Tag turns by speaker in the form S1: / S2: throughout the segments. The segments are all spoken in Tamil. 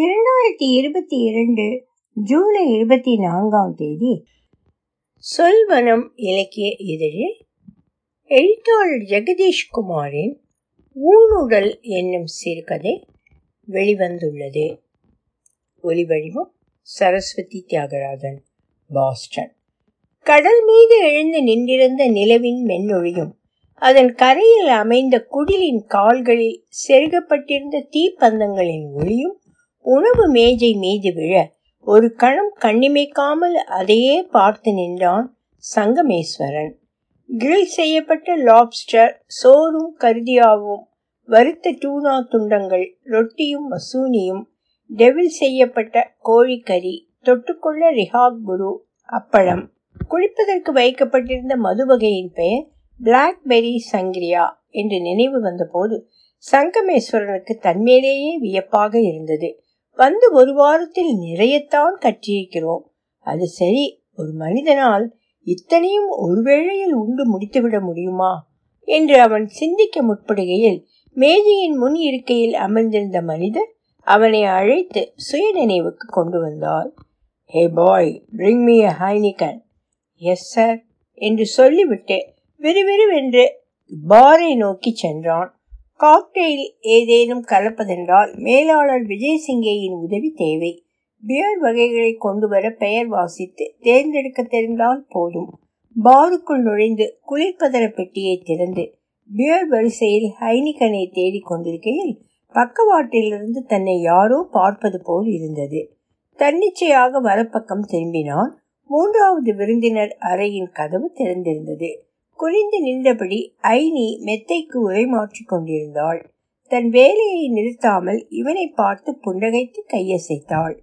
S1: இரண்டாயிரத்தி இருபத்தி இரண்டு ஜூலை இருபத்தி நான்காம் தேதி சொல்வனம் இலக்கிய இதழில் எழுத்தாளர் ஜெகதீஷ் குமாரின் ஊனுடல் என்னும் சிறுகதை வெளிவந்துள்ளது. ஒலிவடிவம் சரஸ்வதி தியாகராஜன் பாஸ்டன். கடல் மீது எழுந்து நின்றிருந்த நிலவின் மென்னொழியும் அதன் கரையில் அமைந்த குடிலின் கால்களில் செருகப்பட்டிருந்த தீப்பந்தங்களின் ஒளியும் உணவு மேஜை மீது விழ ஒரு கணம் கண்ணிமைக்காமல் அதையே பார்த்து நின்றான் சங்கமேஸ்வரன். கிரில் செய்யப்பட்ட லாப்ஸ்டர் சோறும் கருதியாவும் வறுத்த டூனா துண்டங்கள் ரொட்டியும் மசூனியும் டெவில் செய்யப்பட்ட கோழிக்கறி தொட்டுக்கொள்ள ரிஹாக் குரு அப்பளம். குளிப்பதற்கு வைக்கப்பட்டிருந்த மது வகையின் பெயர் பிளாக்பெரி சங்கிரியா என்று நினைவு வந்தபோது சங்கமேஸ்வரனுக்கு தன்மேலேயே வியப்பாக இருந்தது. வந்து ஒரு வாரத்தில் நிறையத்தான் கற்றிருக்கிறோம் அது சரி ஒரு மனிதனால் இத்தனையும் ஒரு வேளையில் உண்டு முடித்துவிட முடியுமா? என்று அவன் சிந்திக்க முற்படுகையில் மேஜையின் முன் இருக்கையில் அமர்ந்திருந்த மனிதர் அவனை அழைத்து சுய நினைவுக்கு கொண்டு வந்தார். Hey boy bring me a Heineken yes sir என்று சொல்லிவிட்டு விறுவிறுவென்று பாரை நோக்கி சென்றான். காக்டெயில் ஏதேனும் கலப்பதென்றால் மேலாளர் விஜய் சிங்கேயின் உதவி தேவை. பியர் வகைகளை கொண்டு வர பெயர் வாசித்து தேர்ந்தெடுக்க தெரிந்தால் போதும். பாருக்குள் நுழைந்து குளிர்பதர பெட்டியை திறந்து பியர் வரிசையில் ஹைனிகனை தேடிக் கொண்டிருக்கையில் பக்கவாட்டிலிருந்து தன்னை யாரோ பார்ப்பது போல் இருந்தது. தன்னிச்சையாக வரப்பக்கம் திரும்பினான். மூன்றாவது விருந்தினர் அறையின் கதவு திறந்திருந்தது. குனிந்து நின்றபடி ஐனி மெத்தைக்கு உரைமாற்றிக் கொண்டிருந்தாள். தன் வேலையை நிறுத்தாமல் இவனை பார்த்து புன்னகைத்து கையசைத்தாள்.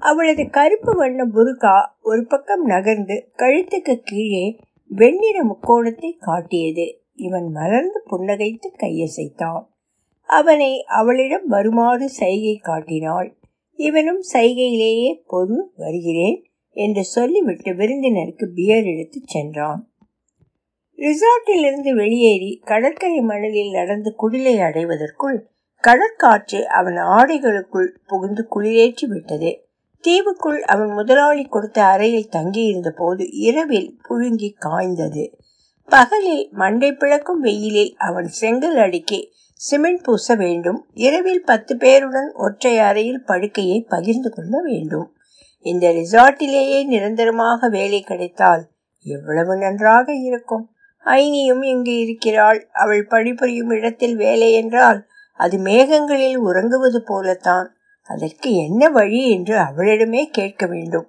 S1: அவளது கருப்பு வண்ண புருகா ஒரு பக்கம் நகர்ந்து கழுத்துக்கு கீழே வெண்ணிற முக்கோணத்தை காட்டியது. இவன் மலர்ந்து புன்னகைத்து கையசைத்தான். அவனை அவளிடம் வருமாறு சைகை காட்டினாள். இவனும் சைகையிலேயே பொது வருகிறேன் என்று சொல்லிவிட்டு விருந்தினருக்கு பியர் எடுத்துச் சென்றான். ரிசார்ட்டில் இருந்து வெளியேறி கடற்கரை மணலில் நடந்து குடிலை அடைவதற்குள் கடற்காற்று அவன் ஆடைகளுக்குள் புகுந்து குளிரேற்றி விட்டது. தீவுக்குள் அவன் முதலாளி கொடுத்த அறையில் தங்கியிருந்த போது இரவில் புழுங்கி காய்ந்தது. பகலில் மண்டை பிளக்கும் வெயிலில் அவன் செங்கல் அடுக்கி சிமெண்ட் பூச வேண்டும் இரவில் பத்து பேருடன் ஒற்றை அறையில் படுக்கையை பகிர்ந்து கொள்ள வேண்டும். இந்த ரிசார்ட்டிலேயே நிரந்தரமாக வேலை கிடைத்தால் எவ்வளவு நன்றாக இருக்கும்? ஐனியும் இங்கு இருக்கிறாள். அவள் பணிபுரியும் இடத்தில் வேலை என்றால் அது மேகங்களில் உறங்குவது போலத்தான். அதற்கு என்ன வழி என்று அவளிடமே கேட்க வேண்டும்.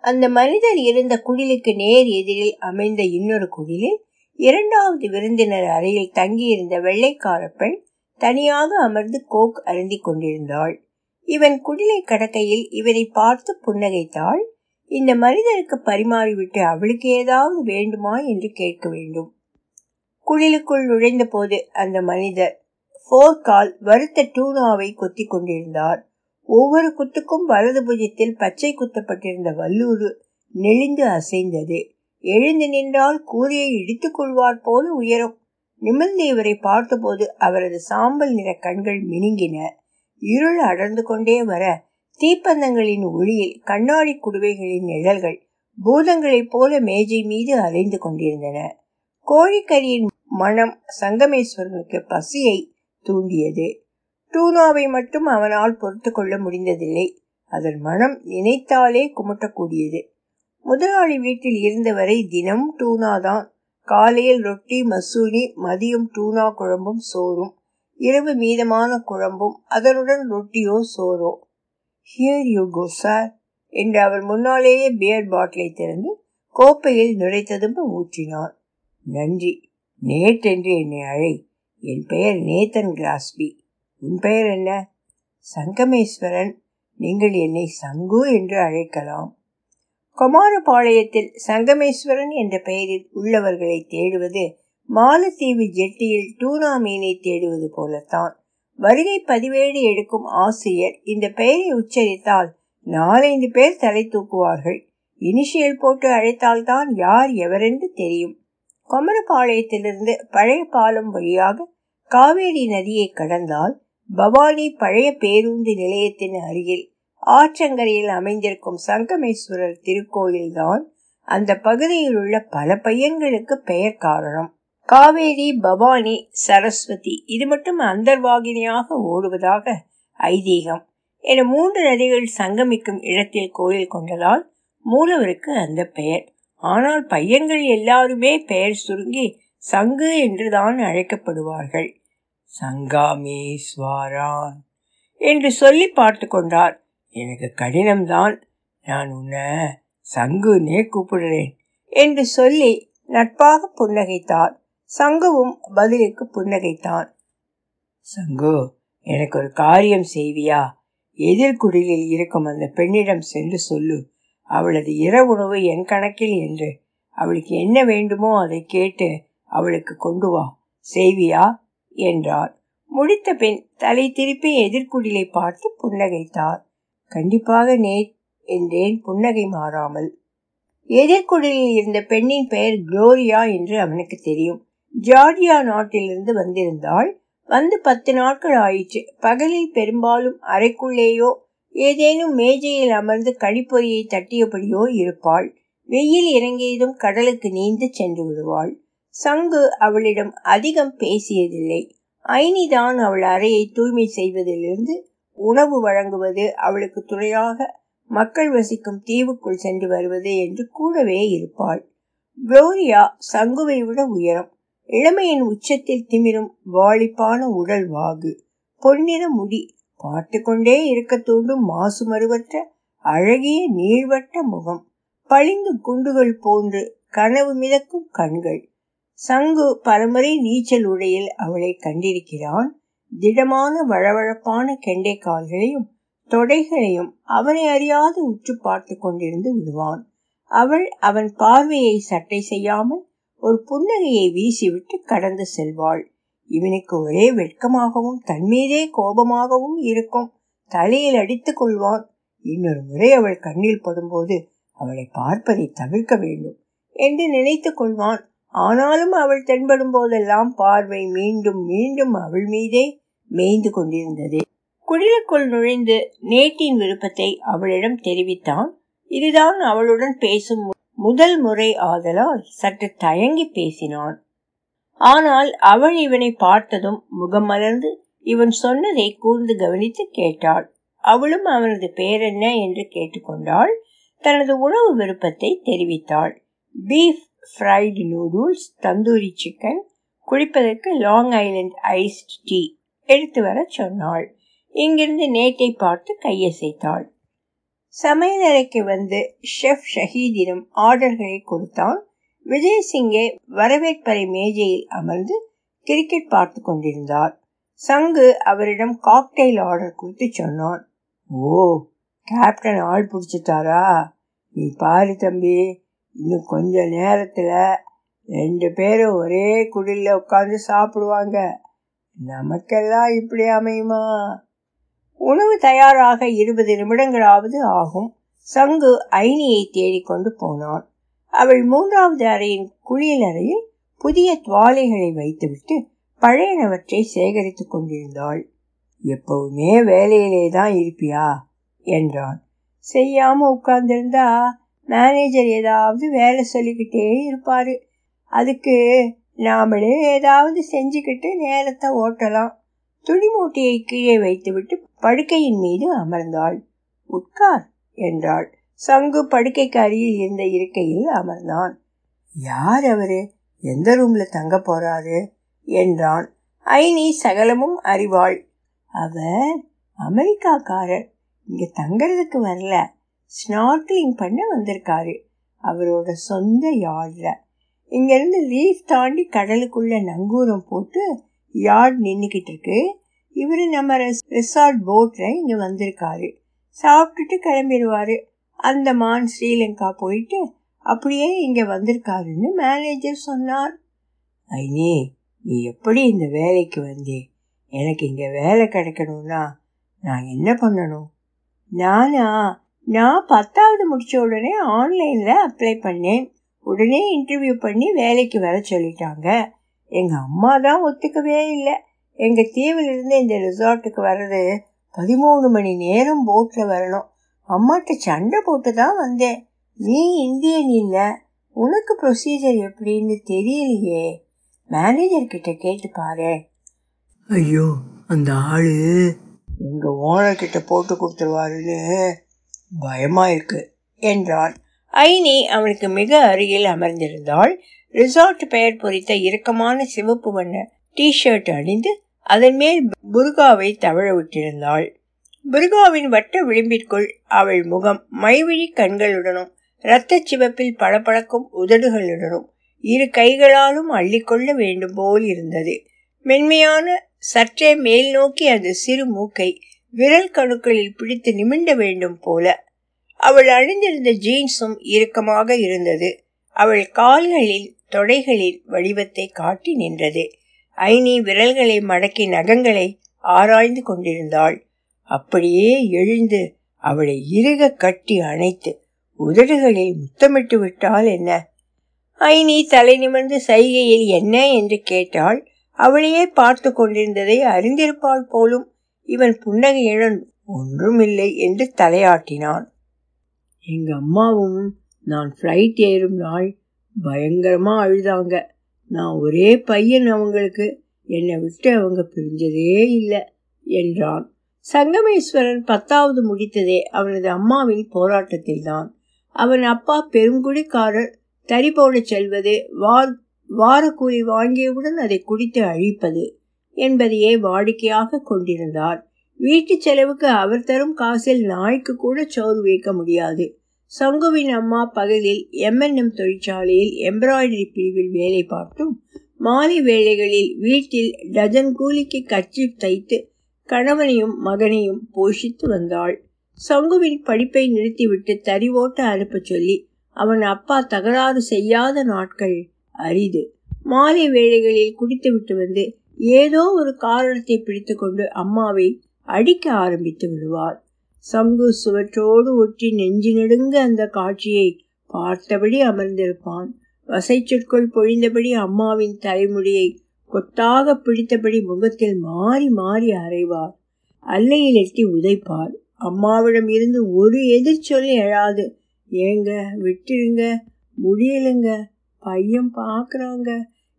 S1: அந்த மனிதர் இருந்த குடிலுக்கு நேர் எதிரில் அமைந்த இன்னொரு குடிலில் இரண்டாவது விருந்தினர் அறையில் தங்கியிருந்த வெள்ளைக்கார பெண் தனியாக அமர்ந்து கோக் அருந்தி கொண்டிருந்தாள். இவன் குடிலை கடக்கையில் இவனை பார்த்து புன்னகைத்தாள். இந்த மனிதருக்கு பரிமாறிவிட்டு அவளுக்கு ஏதாவது வேண்டுமா என்று கேட்க வேண்டும். குளிலுக்குள் நுழைந்த போது அந்த மனிதர் போர்க்கால் வறுத்த டூனாவை கொத்தி கொண்டிருந்தார். ஒவ்வொரு குத்துக்கும் வலது புஜத்தில் பச்சை குத்தப்பட்டிருந்த வல்லூறு நெளிந்து அசைந்தது. எழுந்து நின்றால் கூரையை இடித்துக் கொள்வார் போல உயரும். நிமிர்ந்து இவரை பார்த்தபோது அவரது சாம்பல் நிற கண்கள் மினுங்கின. இருள் அடர்ந்து கொண்டே வர தீப்பந்தங்களின் ஒளியில் கண்ணாடி குடுவைகளின் நிழல்கள் பூதங்களைப் போல மேஜை மீது அலைந்து கொண்டிருந்தன. கோழிக்கரியின் மனம் சங்கமேஸ்வரனுக்கு பசியை தூண்டியது. டூனாவை மட்டும் அவனால் பொறுத்து கொள்ள முடிந்ததில்லை. அதன் மனம் நினைத்தாலே குமட்டக்கூடியது. முதலாளி வீட்டில் இருந்தவரை தினம் டூனா தான். காலையில் ரொட்டி மசூரி மதியம் டூனா குழம்பும் சோறும். இரவு மீதமான குழம்பும் அதனுடன் ரொட்டியோ சோறோ. ஹியர் யூ கோ சார் என்று அவர் முன்னாலேயே பியர் பாட்டிலை திறந்து கோப்பையில் நுழைத்ததும் ஊற்றினார். நன்றி நேற்றென்று என்னை அழை. என் பெயர் நேத்தன் கிராஸ்பி. உன் பெயர் என்ன? சங்கமேஸ்வரன். நீங்கள் என்னை சங்கு என்று அழைக்கலாம். குமாரபாளையத்தில் சங்கமேஸ்வரன் என்ற பெயரில் உள்ளவர்களை தேடுவது மாலத்தீவு ஜெட்டியில் டூனா மீனை தேடுவது போலத்தான். வருகை பதிவேடு எடுக்கும் ஆசிரியர் இந்த பெயரை உச்சரித்தால் நாலைந்து பேர் தலை தூக்குவார்கள். இனிஷியல் போட்டு அழைத்தால்தான் யார் எவரென்று தெரியும். கொமரபாளையத்திலிருந்து பழைய பாலம் வழியாக காவேரி நதியை கடந்தால் பவானி பழைய பேருந்து நிலையத்தின் அருகில் ஆற்றங்கரையில் அமைந்திருக்கும் சங்கமேஸ்வரர் திருக்கோயில்தான் அந்த பகுதியில் உள்ள பல பையன்களுக்கு பெயர் காரணம். காவேரி பவானி சரஸ்வதி இது மட்டும் அந்தர்வாகினியாக ஓடுவதாக ஐதீகம். என மூன்று நதிகள் சங்கமிக்கும் இடத்தில் கோயில் கொண்டதால் மூலவருக்கு அந்த பெயர். ஆனால் பையன்கள் எல்லாருமே பெயர் சுருங்கி சங்கு என்றுதான் அழைக்கப்படுவார்கள். சங்காமேஸ்வரான் என்று சொல்லி பார்த்து கொண்டார். எனக்கு கடினம்தான். நான் உன்னை சங்குனே கூப்பிடுறேன் என்று சொல்லி நட்பாக புன்னகைத்தார். சங்குவும் பதிலுக்கு புன்னகைத்தான். சங்கு எனக்கு ஒரு காரியம் செய்வியா? எதிர்குடிலில் இருக்கும் அந்த பெண்ணிடம் சென்று சொல்லு. அவளது இரவுணவு என் கணக்கில் என்று. அவளுக்கு என்ன வேண்டுமோ அதை கேட்டு அவளுக்கு கொண்டு வா. செய்வியா? என்றார் முடித்த பின் தலை திருப்பி எதிர்குடிலை பார்த்து புன்னகைத்தார் கண்டிப்பாக நே என்றேன் புன்னகை மாறாமல். எதிர்குடிலில் இருந்த பெண்ணின் பெயர் குளோரியா என்று அவனுக்கு தெரியும். ஜார்ஜியா நாட்டிலிருந்து வந்திருந்தாள். வந்து பத்து நாட்கள் ஆயிற்று. பகலில் பெரும்பாலும் அறைக்குள்ளேயோ ஏதேனும் மேஜையில் அமர்ந்து கழிப்பொறியை தட்டியபடியோ இருப்பாள். வெயில் இறங்கியதும் கடலுக்கு நீந்து சென்று விடுவாள். சங்கு அவளிடம் அதிகம் பேசியதில்லை. ஐனிதான் அவள் அறையை தூய்மை செய்வதிலிருந்து உணவு வழங்குவது அவளுக்கு துணையாக மக்கள் வசிக்கும் தீவுக்குள் சென்று வருவது என்று கூடவே இருப்பாள். குளோரியா சங்குவை விட உயரம். இளமையின் உச்சத்தில் திமிரும் வாளிப்பான உடல் வாகு பொன்னிற முடி பார்த்து கொண்டே இருக்க தூண்டும் மாசு மறுவற்ற அழகிய நீள்வட்ட முகம். பளிங்கு குண்டுகள் போன்று கனவு மிதக்கும் கண்கள். சங்கு பலமுறை நீச்சல் உடையில் அவளை கண்டிருக்கிறான். திடமான வழவழப்பான கெண்டை கால்களையும் தொடைகளையும் அவனை அறியாது உற்று பார்த்து கொண்டிருந்து விடுவான். அவள் அவன் பார்வையை சட்டை செய்யாமல் ஒரு புன்னகையை வீசிவிட்டு கடந்து செல்வாள். இவனுக்கு ஒரே வெட்கமாகவும் தன்மீதே கோபமாகவும் இருக்கும். தலையில் அடித்துக் கொள்வான். இன்னொரு முறை அவள் கண்ணில் படும்போது அவளை பார்ப்பதை தவிர்க்க வேண்டும் என்று நினைத்துக் கொள்வான். ஆனாலும் அவள் தென்படும் போதெல்லாம் பார்வை மீண்டும் மீண்டும் அவள் மீதே மேய்ந்து கொண்டிருந்தது. குடிலுக்குள் நுழைந்து நேட்டின் விருப்பத்தை அவளிடம் தெரிவித்தான். இதுதான் அவளுடன் பேசும் முதல் முறை ஆதலால் சற்று தயங்கி பேசினான். ஆனால் அவள் இவனை பார்த்ததும் முகம் மலர்ந்து இவன் சொன்னதை கூர்ந்து கவனித்து கேட்டாள். அவளும் அவனது பெயர் என்ன என்று கேட்டுக்கொண்டாள். தனது உணவு விருப்பத்தை தெரிவித்தாள். Beef fried noodles tandoori chicken குடிப்பதற்கு லாங் ஐலண்ட் ஐஸ்ட் டீ எடுத்து வர சொன்னாள். இங்கிருந்து நேட்டை பார்த்து கையசைத்தாள். சமையலறைக்கு வந்து ஷெஃப் ஷஹீதிடம் ஆர்டர்களை கொடுத்தான் விஜய் சிங்கே வரவேற்பறை மேஜையில் அமர்ந்து கிரிக்கெட் பார்த்து கொண்டிருந்தார். சங்கு அவரிடம் காக்டெயில் ஆர்டர் கொடுத்து சொன்னான். ஓ கேப்டன் ஆள் பிடிச்சிட்டாரா? நீ பாரு தம்பி இன்னும் கொஞ்ச நேரத்தில் ரெண்டு பேரும் ஒரே குடில உட்காந்து சாப்பிடுவாங்க. நமக்கெல்லாம் இப்படி அமையுமா? உணவு தயாராக இருபது நிமிடங்களாவது ஆகும். சங்கு ஐனியை தேடிக்கொண்டு போனான். அவள் மூன்றாவது அறையின் குளியலறையில் புதிய துவாலைகளை வைத்துவிட்டு பழையனவற்றை சேகரித்துக் கொண்டிருந்தாள். எப்பவுமே வேலையிலே தான் இருப்பியா? என்றான். செய்யாம உட்கார்ந்திருந்தா மேனேஜர் ஏதாவது வேலை சொல்லிக்கிட்டே இருப்பாரு. அதுக்கு நாமளே ஏதாவது செஞ்சுக்கிட்டு நேரத்தை ஓட்டலாம். துணி மூட்டையை கீழே வைத்துவிட்டு படுக்கையின் மீது அமர்ந்தாள். உட்கார் என்றாள். சங்கு படுக்கைக்கு அருகில் இருந்த இருக்கையில் அமர்ந்தான். யார் அவரு? எந்த ரூம்ல தங்க போறாரு? என்றான். ஐனி சகலமும் அறிவாள். அவர் அமெரிக்காக்காரர். இங்க தங்கறதுக்கு வரல. ஸ்னார்க்லிங் பண்ண வந்திருக்காரு. அவரோட சொந்த யார்ட்ல இங்கிருந்து லீஃப் தாண்டி கடலுக்குள்ள நங்கூரம் போட்டு யார்ட் நின்றுக்கிட்டு இருக்கு இவர் நம்ம ரெசார்ட் போட்டில் இங்கே வந்திருக்காரு. சாப்பிட்டுட்டு அந்த அந்தமான் ஸ்ரீலங்கா போயிட்டு அப்படியே இங்கே வந்திருக்காருன்னு மேனேஜர் சொன்னார். ஐனி நீ எப்படி இந்த வேலைக்கு வந்தே? எனக்கு இங்கே வேலை கிடைக்கணும்னா நான் என்ன பண்ணணும்? நானா நான் பத்தாவது முடித்த உடனே ஆன்லைனில் அப்ளை பண்ணேன். உடனே இன்டர்வியூ பண்ணி வேலைக்கு வர சொல்லிட்டாங்க. எங்க அம்மா தான் ஒத்துக்கவே இல்லை. எங்க தீவிலிருந்து இந்த ரிசார்ட்டுக்கு வர்றது பதிமூணு மணி நேரம் போட்ல வரணும். அம்மாட்ட சண்டை போட்டு தான் வந்தேன். நீ இந்தியன் இல்ல. உனக்கு ப்ரொசீஜர் எப்படின்னு தெரியலையே. மேனேஜர் கிட்ட கேட்டு பாரு. ஐயோ அந்த ஆளு. எங்க ஓனர் கிட்ட போட்டு கொடுத்துருவாருன்னு பயமா இருக்கு என்றான். ஐனி அவனுக்கு மிக அருகில் அமர்ந்திருந்தாள். ரிசார்ட் பெயர் பொறித்த இறுக்கமான சிவப்பு வண்ண டி ஷர்ட் அணிந்து அதன் மேல் புர்காவை தவழ விட்டிருந்தாள். புர்காவின் வட்ட விளிம்பிற்குள் அவள் முகம் மைவிழி கண்களுடனும் இரத்த சிவப்பில் பளபளக்கும் உதடுகளுடனும் இரு கைகளாலும் அள்ளிக்கொள்ள வேண்டும் போல் இருந்தது. மென்மையான சற்றே மேல் நோக்கி அந்த சிறு மூக்கை விரல் கணுக்களில் பிடித்து நிமிண்ட வேண்டும் போல. அவள் அணிந்திருந்த ஜீன்ஸும் இறுக்கமாக இருந்தது. அவள் கால்களில் தொடைகளின் வடிவத்தை காட்டி நின்றது. ஐனி விரல்களை மடக்கி நகங்களை ஆராய்ந்து கொண்டிருந்தாள். அப்படியே எழுந்து அவளை இறுக கட்டி அணைத்து உதடுகளில் முத்தமிட்டு விட்டால் என்ன? ஐனி தலை நிமிர்ந்து சைகையில் என்ன என்று கேட்டாள். அவளையே பார்த்து கொண்டிருந்ததை அறிந்திருப்பாள் போலும் இவன் புன்னகையுடன் ஒன்றுமில்லை என்று தலையாட்டினான். எங்க அம்மாவும் நான் ஃப்ளைட் ஏறும் நாள் பயங்கரமாக அழுதாங்க. நான் ஒரே பையன் அவங்களுக்கு. என்னை விட்டு அவங்க பிரிஞ்சதே இல்லை என்றான். சங்கமேஸ்வரன் பத்தாவது முடித்ததே அவனது அம்மாவின் போராட்டத்தில்தான். அவன் அப்பா பெருங்குடிக்காரர் தறி போடச் செல்வது வார் வாரக்கூலி வாங்கியவுடன் அதை குடித்து அழிப்பது என்பதையே வாடிக்கையாக கொண்டிருந்தார். வீட்டு செலவுக்கு அவர் தரும் காசில் நாய்க்கு கூட சோறு வைக்க முடியாது. சங்குவின் அம்மா பகலில் எம்என்எம் தொழிற்சாலையில் எம்ப்ராய்டரி பிரிவில் வேலை பார்த்தும் மாலை வேளைகளில் வீட்டில் டஜன் கூலிக்கு கட்சி தைத்து கணவனையும் மகனையும் போஷித்து வந்தாள். சங்குவின் படிப்பை நிறுத்திவிட்டு தறி ஓட்ட அனுப்பச் சொல்லி அவன் அப்பா தகராறு செய்யாத நாட்கள் அரிது. மாலை வேளைகளில் குடித்துவிட்டு வந்து ஏதோ ஒரு காரணத்தை பிடித்துக்கொண்டு அம்மாவை அடிக்க ஆரம்பித்து விடுவார். சங்கு சுவற்றோடு ஒட்டி நெஞ்சு நெடுங்க அந்த காட்சியை பார்த்தபடி அமர்ந்திருப்பான். வசை சொற்கள் பொழிந்தபடி அம்மாவின் தலைமுடியை கொத்தாக பிடித்தபடி முகத்தில் மாறி மாறி அறைவார். அல்லையில் எட்டி உதைப்பார். அம்மாவிடம் இருந்து ஒரு எதிர்ச்சொல் எழாது. ஏங்க விட்டுருங்க முடியலுங்க பையன் பார்க்குறாங்க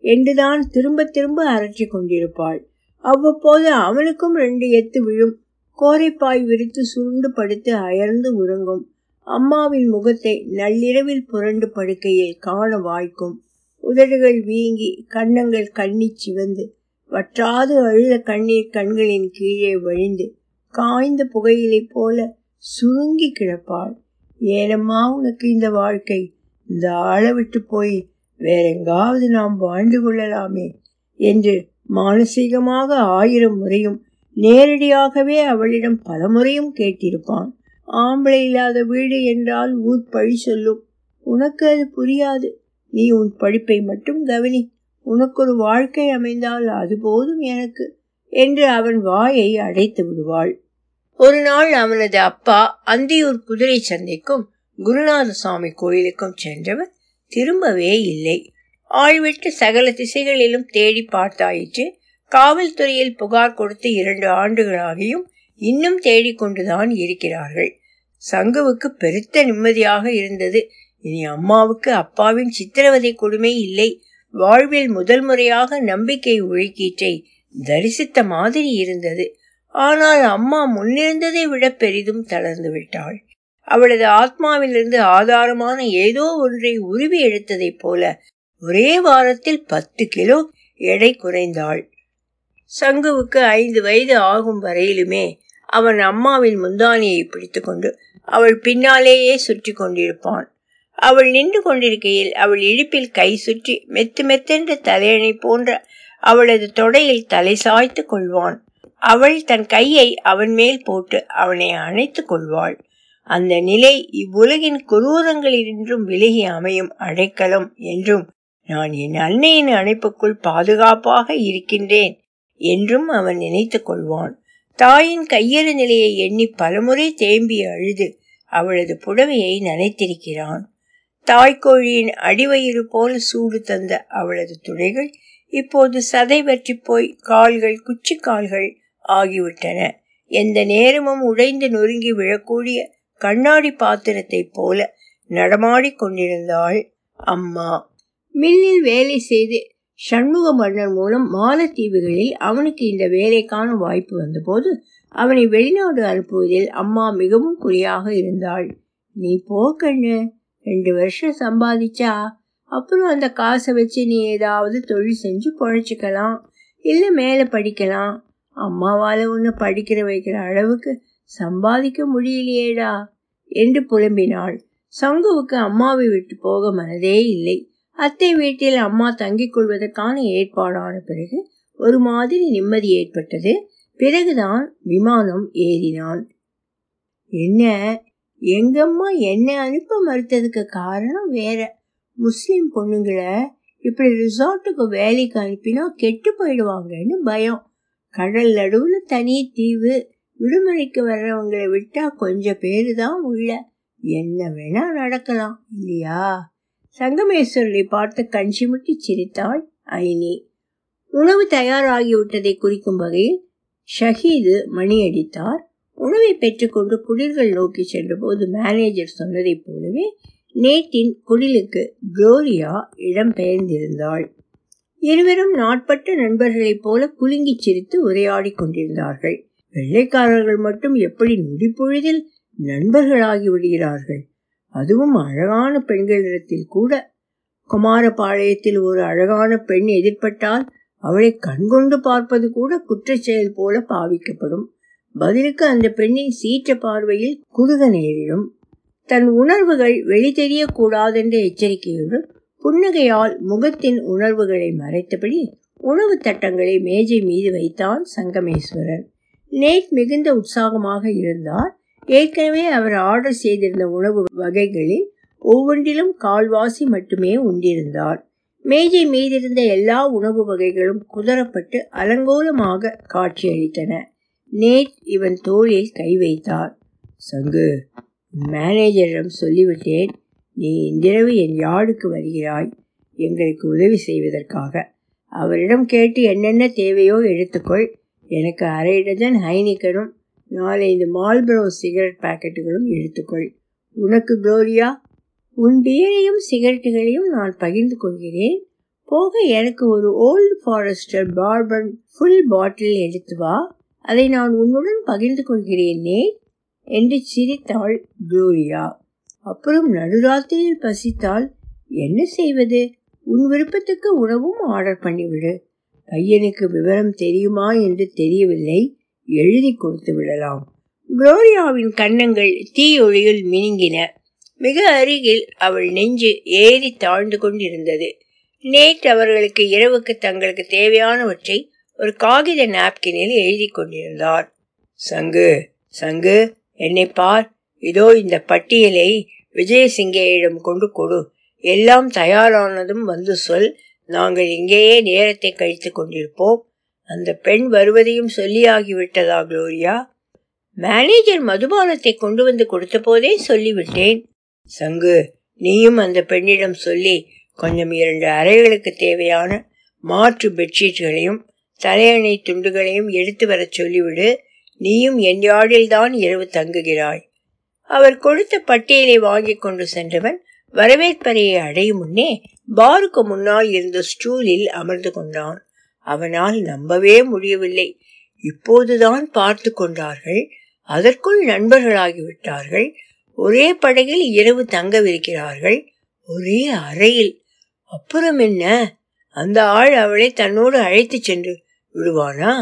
S1: என்றுதான் திரும்ப திரும்ப அரற்றி கொண்டிருப்பாள். அவ்வப்போது அவனுக்கும் ரெண்டு எத்து விழும். கோரைப்பாய் விரித்து சுருண்டு படுத்து அயர்ந்து உறங்கும். அம்மாவின் முகத்தை நள்ளிரவில் புரண்டு படுக்கையில் காண வாய்க்கும். உதடுகள் வீங்கி கன்னங்கள் கண்ணி சிவந்து வற்றாது அழுத கண்ணீர் கண்களின் கீழே வழிந்து காய்ந்த புகையிலை போல சுருங்கி கிடப்பாள். ஏனம்மா உனக்கு இந்த வாழ்க்கை? இந்த ஆள விட்டு போய் வேறெங்காவது நாம் வாழ்ந்து கொள்ளலாமே என்று மானசீகமாக ஆயிரம் முறையும் நேரடியாகவே அவளிடம் பலமுறையும் கேட்டிருப்பான். ஆம்பளை இல்லாத வீடு என்றால் ஊர் பழி சொல்லும். உனக்கு அது புரியாது. நீ உன் படிப்பை மட்டும் கவனி. உனக்கு ஒரு வாழ்க்கை அமைந்தால் அது போதும் எனக்கு என்று அவன் வாயை அடைத்து விடுவாள். ஒரு நாள் அவனது அப்பா அந்தியூர் குதிரை சந்தைக்கும் குருநாத சுவாமி கோயிலுக்கும் சென்றவர் திரும்பவே இல்லை. ஆழ்விட்டு சகல திசைகளிலும் தேடி பார்த்தாயிற்று. காவல்துறையில் புகார் கொடுத்து இரண்டு ஆண்டுகளாகியும் இன்னும் தேடிக்கொண்டுதான் இருக்கிறார்கள். சங்குவுக்கு பெருத்த நிம்மதியாக இருந்தது. இனி அம்மாவுக்கு அப்பாவின் சித்திரவதை கொடுமை இல்லை. வாழ்வில் முதல் முறையாக நம்பிக்கை ஒழுக்கீற்றை தரிசித்த மாதிரி இருந்தது. ஆனால் அம்மா முன்னிருந்ததை விட பெரிதும் தளர்ந்து விட்டாள். அவளது ஆத்மாவிலிருந்து ஆதாரமான ஏதோ ஒன்றை உருவி எடுத்ததைப் போல ஒரே வாரத்தில் பத்து கிலோ எடை குறைந்தாள். சங்குவுக்கு ஐந்து வயது ஆகும் வரையிலுமே அவன் அம்மாவின் முந்தானியை பிடித்துக்கொண்டு அவள் பின்னாலேயே சுற்றி கொண்டிருப்பான். அவள் நின்று கொண்டிருக்கையில் அவள் இடுப்பில் கை சுற்றி மெத்து மெத்தென்று தலையணை போன்ற அவளது தொடையில் தலை சாய்த்து கொள்வான். அவள் தன் கையை அவன் மேல் போட்டு அவனை அணைத்துக் கொள்வாள். அந்த நிலை இவ்வுலகின் குரூரங்களினின்றும் விலகி அமையும் அடைக்கலம் என்றும் நான் என் அன்னையின் அணைப்புக்குள் பாதுகாப்பாக இருக்கின்றேன். என்றும் அவன் நினைத்து கொள்வான். தாயின் கையறு நிலையை எண்ணி பலமுறை தேம்பி அழுது அவளது புடவையை நனைத்திருக்கிறான். தாய்க்கோழியின் அடிவயிறு போல சூடு தந்த அவளது துடைகள் இப்போது சதை வற்றி போய் கால்கள் குச்சி கால்கள் ஆகிவிட்டன. எந்த நேரமும் உடைந்து நொறுங்கி விழக்கூடிய கண்ணாடி பாத்திரத்தை போல நடமாடி கொண்டிருந்தாள் அம்மா. மில்லில் வேலை செய்து சண்முக மன்னர் மூலம் மாலத்தீவுகளில் அவனுக்கு இந்த வேலைக்கான வாய்ப்பு வந்தபோது அவனை வெளிநாடு அனுப்புவதில் அம்மா மிகவும் குறியாக இருந்தாள். நீ போ கண்ணு ரெண்டு வருஷம் சம்பாதிச்சா அப்புறம் அந்த காசை வச்சு நீ ஏதாவது தொழில் செஞ்சு பொழைச்சிக்கலாம் இல்லை மேலே படிக்கலாம். அம்மாவால் ஒன்று படிக்கிற வைக்கிற அளவுக்கு சம்பாதிக்க முடியலையேடா என்று புலம்பினாள். சங்குவுக்கு அம்மாவை விட்டு போக மனதே இல்லை. அத்தை வீட்டில் அம்மா தங்கிக் கொள்வதற்கான ஏற்பாடான பிறகு ஒரு மாதிரி நிம்மதி ஏற்பட்டது. பிறகுதான் விமானம் ஏறினான். என்ன? எங்கம்மா என்னை அனுப்ப மறுத்ததுக்கு காரணம் வேற. முஸ்லிம் பொண்ணுங்களை இப்படி ரிசார்ட்டுக்கு வேலைக்கு அனுப்பினா கெட்டு போயிடுவாங்கன்னு பயம். கடல் நடுவுல தனி தீவு. விடுமுறைக்கு வர்றவங்களை விட்டா கொஞ்சம் பேரு தான் உள்ள. என்ன வேணா நடக்கலாம் இல்லையா? சங்கமேஸ்வரனை பார்த்து கஞ்சி முட்டி சிரித்தாள் ஐனி. உணவு தயாராகிவிட்டதை குறிக்கும் வகையில் ஷஹீது மணியடித்தார் உணவை பெற்றுக்கொண்டு குடில்கள் நோக்கி சென்றபோது மேனேஜர் சொன்னதைப் போலவே நேட்டின் குடிலுக்கு குளோரியா இடம்பெயர்ந்திருந்தாள் இருவரும் நாட்பட்ட நண்பர்களைப் போல குலுங்கி சிரித்து உரையாடி கொண்டிருந்தார்கள். வெள்ளைக்காரர்கள் மட்டும் எப்படி நொடிப்பொழுதில் நண்பர்களாகி விடுகிறார்கள்? அதுவும் அழகான பெண்களிடத்தில் கூட. குமாரபாளையத்தில் ஒரு அழகான பெண் எதிர்பட்டால் அவளை கண்கொண்டு பார்ப்பது கூட குற்ற செயல் போல பாவிக்கப்படும். பதிலுக்கு அந்த பெண்ணின் சீற்ற பார்வையில் குறுக நேரிடும். தன் உணர்வுகள் வெளி தெரியக்கூடாதென்ற எச்சரிக்கையோடு புன்னகையால் முகத்தின் உணர்வுகளை மறைத்தபடி உணவு தட்டங்களை மேஜை மீது வைத்தான் சங்கமேஸ்வரன் நேட் மிகுந்த உற்சாகமாக இருந்தார். ஏற்கனவே அவர் ஆர்டர் செய்திருந்த உணவு வகைகளில் ஒவ்வொன்றிலும் கால்வாசி மட்டுமே உண்டிருந்தார். மேஜை மீதிருந்த எல்லா உணவு வகைகளும் குதரப்பட்டு அலங்கோலமாக காட்சியளித்தன. நேட் இவன் தோளில் கை வைத்தார். சங்கு மேனேஜரிடம் சொல்லிவிட்டேன். நீ இன்றிரவு என் யார்டுக்கு வருகிறாய்? எங்களுக்கு உதவி செய்வதற்காக. அவரிடம் கேட்டு என்னென்ன தேவையோ எடுத்துக்கொள். எனக்கு அரை டஜன் ஹைனிக்கனும் நாலஞ்சு மால்பரோ சிகரெட் பாக்கெட்டுகளும் எடுத்துக்கொள். உனக்கு குளோரியா உன் பியரையும் சிகரெட்டுகளையும் நான் பகிர்ந்து கொள்கிறேன். போக எனக்கு ஒரு Old Forester bourbon full bottle எடுத்து வா. அதை நான் உன்னுடன் பகிர்ந்து கொள்கிறேனே என்று சிரித்தாள் குளோரியா அப்புறம் நடுராத்திரியில் பசித்தால் என்ன செய்வது? உன் விருப்பத்துக்கு உணவும் ஆர்டர் பண்ணிவிடு. பையனுக்கு விவரம் தெரியுமா என்று தெரியவில்லை. எழுதி கொடுத்து விடலாம். குளோரியாவின் கன்னங்கள் தீயொழியில் மினுங்கின. மிக அருகில் அவள் நெஞ்சு ஏறி தாழ்ந்து கொண்டிருந்தது. நேற்று அவர்களுக்கு இரவுக்கு தங்களுக்கு தேவையானவற்றை ஒரு காகித நாப்கினில் எழுதி கொண்டிருந்தார். சங்கு சங்கு என்னை பார். இதோ இந்த பட்டியலை விஜயசிங்கேயிடம் கொண்டு கொடு. எல்லாம் தயாரானதும் வந்து சொல். நாங்கள் இங்கேயே நேரத்தை கழித்து கொண்டிருப்போம். அந்த பெண் வருவதையும் சொல்லியாகிவிட்டதா குளோரியா? மேனேஜர் மதுபானத்தை கொண்டு வந்து கொடுத்த போதே சொல்லிவிட்டேன். சங்கு நீயும் அந்த பெண்ணிடம் சொல்லி கொஞ்சம் இரண்டு அறைகளுக்கு தேவையான மாற்று பெட்ஷீட்களையும் தலையணை துண்டுகளையும் எடுத்து வர சொல்லிவிடு. நீயும் என் யாழில்தான் இரவு தங்குகிறாய். அவர் கொடுத்த பட்டியலை வாங்கி கொண்டு சென்றவன் வரவேற்பறையை அடையும் முன்னே பாருக்கு முன்னால் இருந்த ஸ்டூலில் அமர்ந்து கொண்டான். அவனால் நம்பவே முடியவில்லை. இப்போதுதான் பார்த்து கொண்டார்கள். அதற்குள் நண்பர்களாகிவிட்டார்கள். ஒரே படகில் இரவு தங்கவிருக்கிறார்கள். ஒரே அறையில். அப்புறம் என்ன? அந்த ஆள் அவளை தன்னோடு அழைத்து சென்று விடுவானா?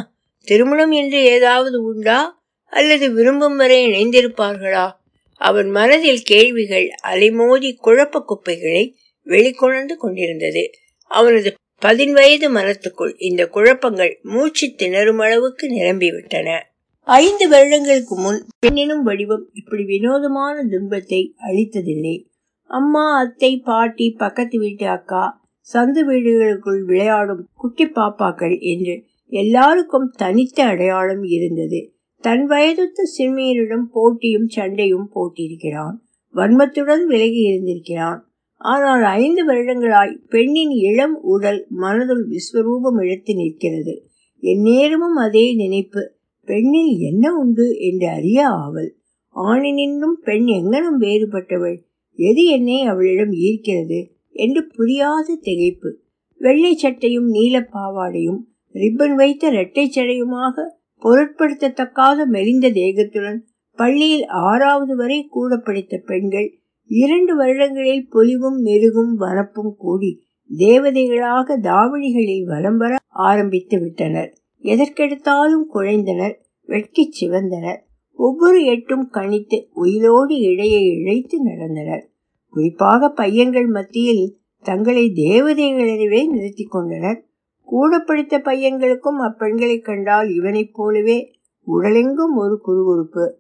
S1: திருமணம் என்று ஏதாவது உண்டா? அல்லது விரும்பும் வரை இணைந்திருப்பார்களா? அவன் மனதில் கேள்விகள் அலைமோதி குழப்ப குப்பைகளை வெளிக்கொணர்ந்து கொண்டிருந்தது. அவனது பதின்வயது மனத்துக்குள் இந்த குழப்பங்கள் மூச்சு திணறும் அளவுக்கு நிரம்பிவிட்டன. ஐந்து வருடங்களுக்கு முன் பெண்ணினும் வடிவம் இப்படி வினோதமான துன்பத்தை அளித்ததில்லை. அம்மா அத்தை பாட்டி பக்கத்து வீட்டு அக்கா சந்து வீடுகளுக்குள் விளையாடும் குட்டி பாப்பாக்கள் என்று எல்லாருக்கும் தனித்த அடையாளம் இருந்தது. தன் வயதுத்த சிறுமியரிடம் போட்டியும் சண்டையும் போட்டியிருக்கிறான் வன்மத்துடன் விலகி இருந்திருக்கிறான். ஆனால் ஐந்து வருடங்களாய் பெண்ணின் இளம் உடல் மனதுள் விஸ்வரூபம் இழுத்து நிற்கிறது. எந்நேரமும் அதே நினைப்பு. பெண்ணில் என்ன உண்டு என்று அறிய ஆவல். ஆணினின்றும் பெண் எங்கனும் வேறுபட்டவள்? எது என்னை அவளிடம் ஈர்க்கிறது? என்று புரியாத திகைப்பு. வெள்ளை சட்டையும் நீல பாவாடையும் ரிப்பன் வைத்த இரட்டை சடையுமாக பொருட்படுத்தத்தக்காத மெலிந்த தேகத்துடன் பள்ளியில் ஆறாவது வரை கூட படித்த பெண்கள் இரண்டு வருடங்களில் பொலிவும் மெருகும் வனப்பும் கூடி தேவதைகளாக தாவணிகளில் வலம் வர ஆரம்பித்து விட்டனர். எதற்கெடுத்தாலும் குழைந்தனர் வெட்கி சிவந்தனர். ஒவ்வொரு எட்டும் கணித்து உயிரோடு இடையை இழைத்து நடந்தனர். குறிப்பாக பையன்கள் மத்தியில் தங்களை தேவதைகளிடவே நிறுத்தி கொண்டனர். கூட படித்த பையன்களுக்கும் அப்பெண்களை கண்டால் இவனைப் போலவே உடலெங்கும் ஒரு குறுகுறுப்பு.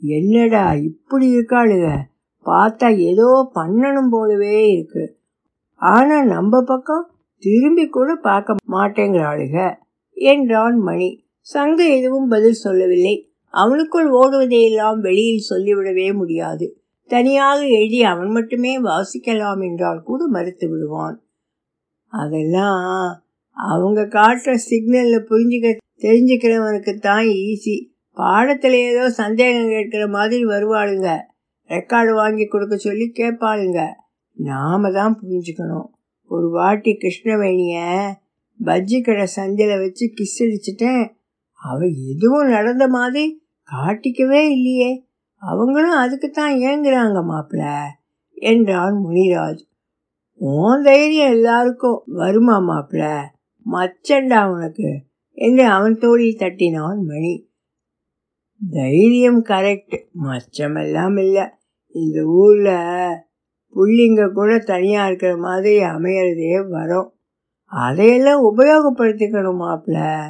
S1: என்னடா இப்படி இருக்காளுங்க பார்த்தா ஏதோ பண்ணணும் போலவே இருக்கு. ஆனா நம்ம பக்கம் திரும்பி கூட பார்க்க மாட்டேங்கிறாளுக என்றான் மணி. சங்கு எதுவும் பதில் சொல்லவில்லை. அவனுக்குள் ஓடுவதையெல்லாம் வெளியில் சொல்லிவிடவே முடியாது. தனியாக எழுதி அவன் மட்டுமே வாசிக்கலாம் என்றால் கூட மறுத்து விடுவான். அதெல்லாம் அவங்க காட்டுற சிக்னல்ல புரிஞ்சுக்க தெரிஞ்சுக்கிறவனுக்கு தான் ஈஸி பாடத்துல ஏதோ சந்தேகம் கேட்கிற மாதிரி வருவாளுங்க. ரெக்கார்டு வாங்கி கொடுக்க சொல்லி கேட்பாளுங்க நாம தான் புரிஞ்சுக்கணும். ஒரு வாட்டி கிருஷ்ணவேணிய பஜ்ஜி கடை சந்தையில வச்சு கிஸ் அடிச்சிட்டேன் அவ எதுவும் நடந்த மாதிரி காட்டிக்கவே இல்லையே. அவங்களும் அதுக்கு தான் ஏங்குறாங்க மாப்பிள்ள என்றான் முனிராஜ். உன் தைரியம் எல்லாருக்கும் வருமா மாப்பிள்ள மச்சண்டா உனக்கு என்று அவன் தோழி தட்டினான் மணி. தைரியம் கரெக்ட் மச்சமெல்லாம் இல்லை இந்த ஊரில் புள்ளிங்க கூட தனியாக இருக்கிற மாதிரி அமையிறதே வரும். அதையெல்லாம் உபயோகப்படுத்திக்கணும் மாப்பிள்ள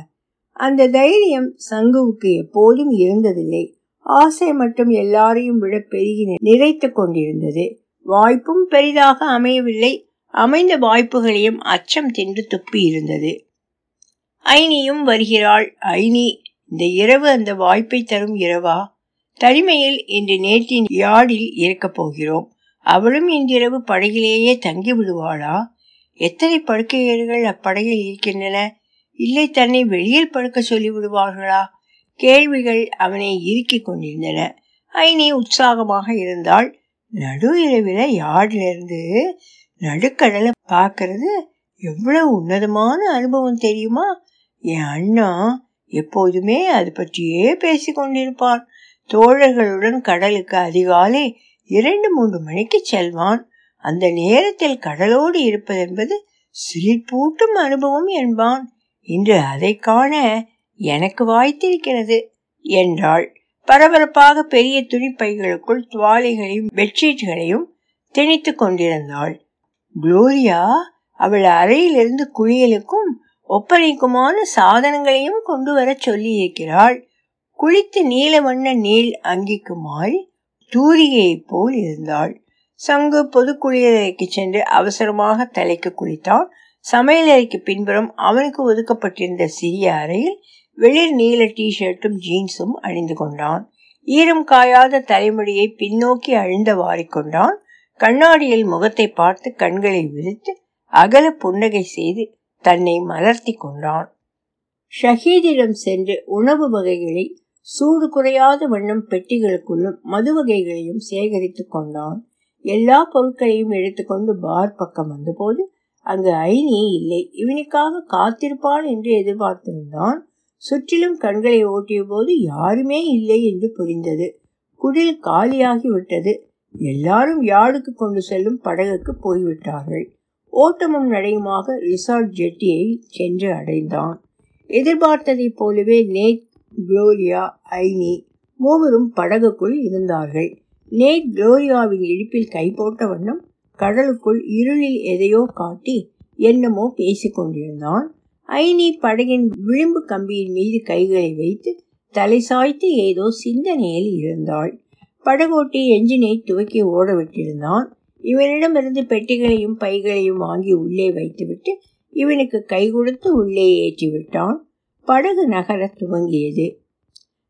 S1: அந்த தைரியம் சங்குவுக்கு எப்போதும் இருந்ததில்லை. ஆசை மட்டும் எல்லாரையும் விட பெருகி நிறைத்து கொண்டிருந்தது. வாய்ப்பும் பெரிதாக அமையவில்லை. அமைந்த வாய்ப்புகளையும் அச்சம் தின்று துப்பி இருந்தது ஐனியும் வருகிறாள். ஐனி இந்த இரவு அந்த வாய்ப்பை தரும் இரவா? தனிமையில் இன்று நேற்றின் யாடில் இருக்கப் போகிறோம். அவளும் இன்றிரவு படகிலேயே தங்கி விடுவாளா? எத்தனை படுக்கையர்கள் அப்படகில் இருக்கின்றன? இல்லை தன்னை வெளியில் படுக்க சொல்லி விடுவார்களா கேள்விகள் அவனை இறுக்கிக் கொண்டிருந்தன. ஐனி உற்சாகமாக இருந்தால் நடு இரவில் யார்டிலிருந்து நடுக்கடலை பார்க்கறது எவ்வளவு உன்னதமான அனுபவம் தெரியுமா? என் அண்ணா எப்போதுமே அது பற்றியே பேசிக் கொண்டிருப்பான் தோழர்களுடன் கடலுக்கு அதிகாலை இரண்டு மூன்று மணிக்கு செல்வான். அந்த நேரத்தில் கடலோடு இருப்பதென்பது சிரிப்பூட்டும் அனுபவம் என்பான். இன்று அதை காண எனக்கு வாய்த்திருக்கிறது என்றாள். பரபரப்பாக பெரிய துணிப்பைகளுக்குள் துவாலைகளையும் பெட்ஷீட்களையும் திணித்து கொண்டிருந்தாள். குளோரியா அவள் அறையிலிருந்து குளியலுக்கும் ஒப்பனைக்குமான சாதனங்களையும் கொண்டு வர சொல்லி இருக்கிறாள் குளித்து நீல வண்ண நீள் அங்கிக்கு மாறி தூரிகையைப் போல் இருந்தாள். சங்கு பொது குளியலறைக்கு சென்று அவசரமாக தலைக்கு குளித்தான் சமையலறைக்கு பின்புறம் அவனுக்கு ஒதுக்கப்பட்டிருந்த சிறிய அறையில் வெளிர் நீல டிஷர்ட்டும் ஜீன்ஸும் அணிந்து கொண்டான். ஈரம் காயாத தலைமுடியை பின்னோக்கி அழிந்த வாரிக்கொண்டான் கண்ணாடியில் முகத்தை பார்த்து கண்களை விரித்து அகல புன்னகை செய்து தன்னை மலர்த்தி கொண்டான். ஷஹீதிடம் சென்று உணவு வகைகளை சூடு குறையாத வண்ணம் பெட்டிகளுக்குள்ளும் மது வகைகளையும் சேகரித்து கொண்டான். எல்லா பொருட்களையும் எடுத்துக்கொண்டு பார் பக்கம் வந்தபோது அங்கு ஐனி இல்லை. இவனுக்காக காத்திருப்பான் என்று எதிர்பார்த்திருந்தான். சுற்றிலும் கண்களை ஓட்டிய போது யாருமே இல்லை என்று புரிந்தது. குடில் காலியாகி விட்டது எல்லாரும் யாழுக்கு கொண்டு செல்லும் படகுக்கு போய்விட்டார்கள். ஓட்டமும் நடையுமாக ரிசார்ட் ஜெட்டியை சென்று அடைந்தான். எதிர்பார்த்ததைப் போலவே நேட் குளோரியா ஐனி மூவரும் படகுக்குள் இருந்தார்கள். நேட் குளோரியாவின் இடுப்பில் கை போட்ட வண்ணம் கடலுக்குள் இருளில் எதையோ காட்டி என்னமோ பேசிக் கொண்டிருந்தான். ஐனி படகின் விளிம்பு கம்பியின் மீது கைகளை வைத்து தலை சாய்த்து ஏதோ சிந்தனையில் இருந்தாள். படகோட்டி எஞ்சினை துவக்கி ஓட விட்டிருந்தான் இவனிடமிருந்து பெட்டிகளையும் பைகளையும் வாங்கி உள்ளே வைத்துவிட்டு இவனுக்கு கை கொடுத்து உள்ளே ஏற்றி விட்டான் படகு நகர துவங்கியது.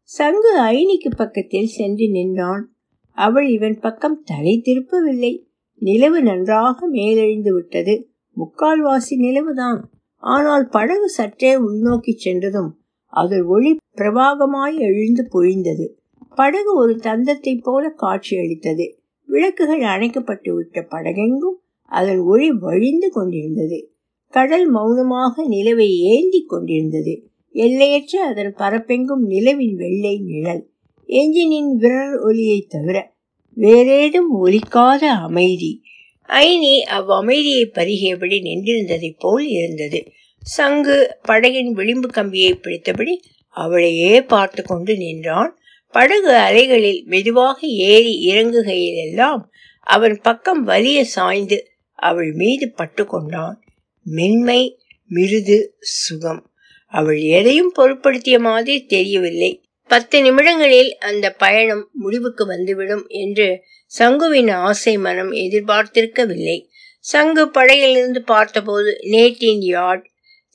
S1: சங்கு ஐனிக்கு பக்கத்தில் சென்று நின்றான். அவள் இவன் பக்கம் தலை திருப்பவில்லை. நிலவு நன்றாக மேலெழுந்து விட்டது. முக்கால்வாசி நிலவுதான். ஆனால் படகு சற்றே உள்நோக்கி சென்றதும் அதில் ஒளி பிரபாகமாய் எழுந்து பொழிந்தது. படகு ஒரு தந்தத்தைப் போல காட்சியளித்தது விளக்குகள் அணைக்கப்பட்டு விட்ட படகெங்கும் அதன் ஒளி வழிந்து கொண்டிருந்தது. கடல் மௌனமாக நிலவை ஏந்தி கொண்டிருந்தது. எல்லையற்ற அதன் பரப்பெங்கும் நிலவின் வெள்ளை நிழல். எஞ்சினின் விரல் ஒலியை தவிர வேறேதும் ஒலிக்காத அமைதி. ஐனி அவ்வமைதியை பருகியபடி நின்றிருந்ததைப் போல் இருந்தது. சங்கு படகின் விளிம்பு கம்பியை பிடித்தபடி அவளையே பார்த்து கொண்டு நின்றான். படகு அலைகளில் மெதுவாக ஏறி இறங்குகையில் எல்லாம் அவன் பக்கம் வலிய சாய்ந்து அவள் மீது பட்டு கொண்டான். மென்மை மிருது சுகம். அவள் எதையும் பொருட்படுத்திய மாதிரி தெரியவில்லை. பத்து நிமிடங்களில் அந்த பயணம் முடிவுக்கு வந்துவிடும் என்று சங்குவின் ஆசை மனம் எதிர்பார்த்திருக்கவில்லை. சங்கு படையிலிருந்து பார்த்தபோது நேட்டின் யார்ட்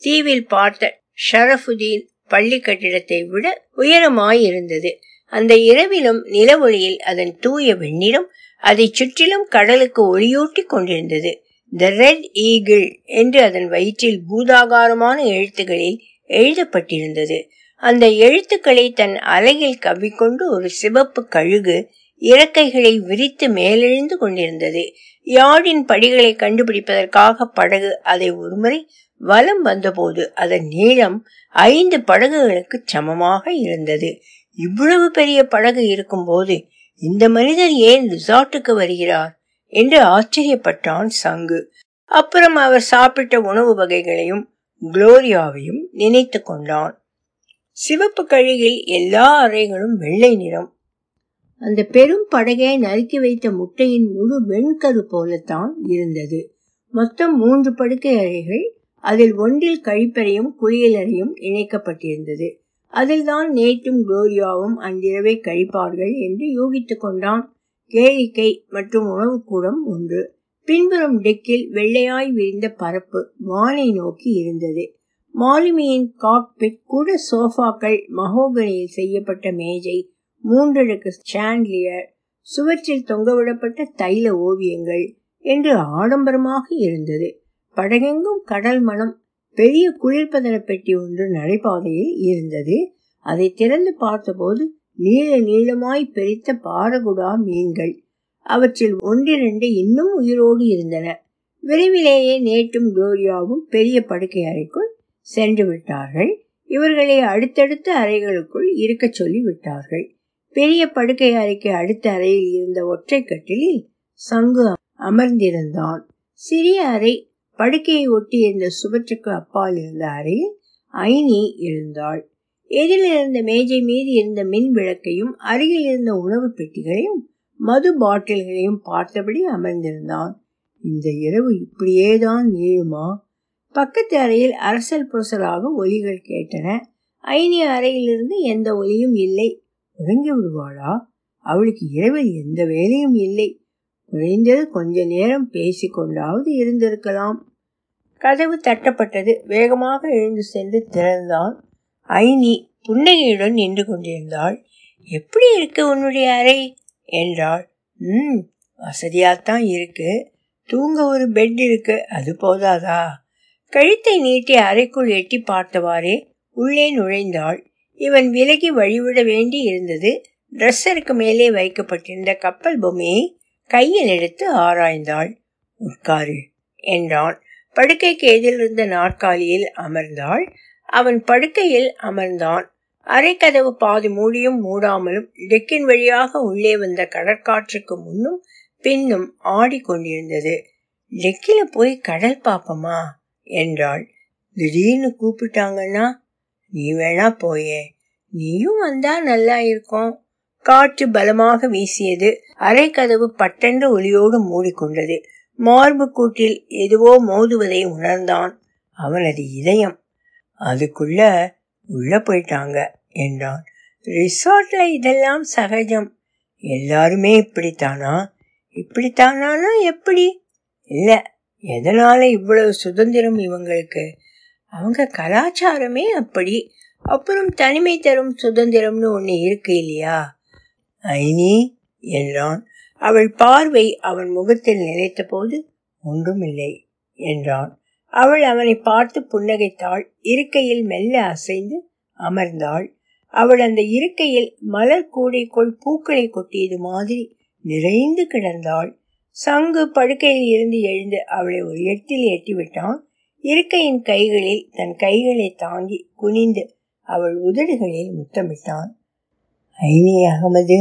S1: தீவில் பார்த்த ஷரஃபுதீன் பள்ளி கட்டிடத்தை விட உயரமாயிருந்தது. அந்த இரவிலும் நில ஒளியில் அதன் தூய வெண்ணிறம் அதை சுற்றிலும் கடலுக்கு ஒளியூட்டி கொண்டிருந்தது. த ரெட் ஈகிள் என்று அதன் வயிற்றில் பூதாகாரமான எழுத்துகளில் எழுதப்பட்டிருந்தது. அந்த எழுத்துக்களை தன் அலையில் கவ்விக்கொண்டு ஒரு சிவப்பு கழுகு இறக்கைகளை விரித்து மேலெழுந்து கொண்டிருந்தது. யாழின் படிகளை கண்டுபிடிப்பதற்காக படகு அதை ஒருமுறை வலம் வந்தபோது அதன் நீளம் ஐந்து படகுகளுக்கு சமமாக இருந்தது. இவ்வளவு பெரிய படகு இருக்கும்போது இந்த மனிதர் ஏன் ரிசார்ட்டுக்கு வருகிறார் என்று ஆச்சரியப்பட்டான் சங்கு. அப்புறம் அவர் சாப்பிட்ட உணவு வகைகளையும் குளோரியாவையும் நினைத்து கொண்டான். சிவப்பு கழுகில் எல்லா அறைகளும் வெள்ளை நிறம். அந்த பெரும் படகை நறுக்கி வைத்த முட்டையின் முழு வெண்கரு போலத்தான் இருந்தது. மொத்தம் மூன்று படுக்கை அறைகள் அதில் ஒன்றில் கழிப்பறையும் குளியலறையும் இணைக்கப்பட்டிருந்தது. அதில்தான் நேற்றும் குளோரியாவும் அன்றிரவை கழிப்பார்கள் என்று யூகித்துக் கொண்டான். கேளிக்கை மற்றும் உணவுக்கூடம் ஒன்று. பின்புறம் டெக்கில் வெள்ளையாய் விரிந்த பரப்பு வானை நோக்கி இருந்தது. மாலுமியின் காக்பிட் கூட சோஃபாக்கள் மகோகனியில் செய்யப்பட்ட மேஜை மூன்றடுக்கு சாண்ட்லியர் சுவற்றில் தொங்கவிடப்பட்ட தைல ஓவியங்கள் என்று ஆடம்பரமாக இருந்தது. படகெங்கும் கடல் மனம் பெரிய குளிர்பதன பெட்டி ஒன்று நடைபாதையில் இருந்தது. அதை திறந்து பார்த்தபோது நீள நீளமாய் பெரித்த பாரகுடா மீன்கள். அவற்றில் ஒன்றிரண்டு இன்னும் உயிரோடு இருந்தன. விரைவிலேயே நேற்றும் குளோரியாவும் பெரிய படுக்கை அறைக்குள் சென்று விட்டார்கள். இவர்களை அடுத்தடுத்த அறைகளுக்குள் இருக்க சொல்லி விட்டார்கள். பெரிய படுக்கை அறைக்கு அடுத்த அறையில் இருந்த ஒற்றை கட்டிலில் சங்கு அமர்ந்திருந்தான். சிறிய அறை படுக்கையை ஒட்டி இருந்த சுவற்றுக்கு அப்பால் இருந்த அறையில் ஐனி இருந்தாள் எதிரில் இருந்த மேஜை மீது இருந்த மின் விளக்கையும் அருகில் இருந்த உணவு பெட்டிகளையும் மது பாட்டில்களையும் பார்த்தபடி அமர்ந்திருந்தான். இந்த இரவு இப்படியேதான் நீளுமா? பக்கத்து அறையில் அரசல் புரசலாக ஒலிகள் கேட்டன. ஐனி அறையிலிருந்து எந்த ஒலியும் இல்லை. உறங்கி விடுவாளா? அவளுக்கு இரவில் எந்த வேலையும் இல்லை. குறைந்தது கொஞ்ச நேரம் பேசிக்கொண்டாவது இருந்திருக்கலாம். கதவு தட்டப்பட்டது. வேகமாக எழுந்து சென்று திறந்தான். ஐனி புன்னகையுடன் நின்று கொண்டிருந்தாள். எப்படி இருக்கு உன்னுடைய அறை? என்றாள். ம் வசதியாகத்தான் இருக்கு. தூங்க ஒரு பெட் இருக்கு. அது போதாதா? கழுத்தை நீட்டி அறைக்குள் எட்டி பார்த்தவாறே உள்ளே நுழைந்தாள். இவன் விலகி வழிவிட வேண்டி இருந்தது. ட்ரெஸ்ஸருக்கு மேலே வைக்கப்பட்டிருந்த கப்பல் பொம்மையை கையில் எடுத்து ஆராய்ந்தாள். உட்காரு என்றான். படுக்கைக்கு எதிரிருந்த நாற்காலியில் அமர்ந்தாள். அவன் படுக்கையில் அமர்ந்தான். அரைக்கதவு பாதி மூடியும் மூடாமலும் டெக்கின் வழியாக உள்ளே வந்த கடற்காற்றுக்கு முன்னும் பின்னும் ஆடிக்கொண்டிருந்தது டெக்கில போய் கடல் பாப்பமா? என்றாள். திடீர்னு கூப்பிட்டாங்கன்னா நீ வேணா போயே. நீயும் வந்தா நல்லா இருக்கும். காற்று பலமாக வீசியது. அரைக்கதவு பட்டென்ற ஒளியோடு மூடிக்கொண்டது. மார்பு கூட்டில் எதுவோ மோதுவதை உணர்ந்தான் அவனது இதயம். அதுக்குள்ள உள்ள போயிட்டாங்க என்றான். ரிசார்ட்ல இதெல்லாம் சகஜம். எல்லாருமே இப்படித்தானா? இப்படித்தானா எப்படி? இல்ல எதனால இவ்வளவு சுதந்திரம் இவங்களுக்கு? அவங்க கலாச்சாரமே அப்படி. அப்புறம் தனிமை தரும் சுதந்திரம்னு ஒன்று இருக்கு இல்லையா? ஐனி என்றான். அவள் பார்வை அவன் முகத்தில் நிலைத்தபோது ஒன்றுமில்லை என்றான். அவள் அவனை பார்த்து புன்னகைத்தாள். இருக்கையில் மெல்ல அசைந்து அமர்ந்தாள். அவள் அந்த இருக்கையில் மலர் கூடைக்குள் பூக்களை கொட்டியது மாதிரி நிறைந்து கிடந்தாள். சங்கு படுக்கையில் இருந்து எழுந்து அவளை ஒரு எட்டில் எட்டிவிட்டான். இருக்கையின் கைகளில் தன் கைகளை தாங்கி குனிந்து அவள் உதடுகளில் முத்தமிட்டான். Aini Ahmed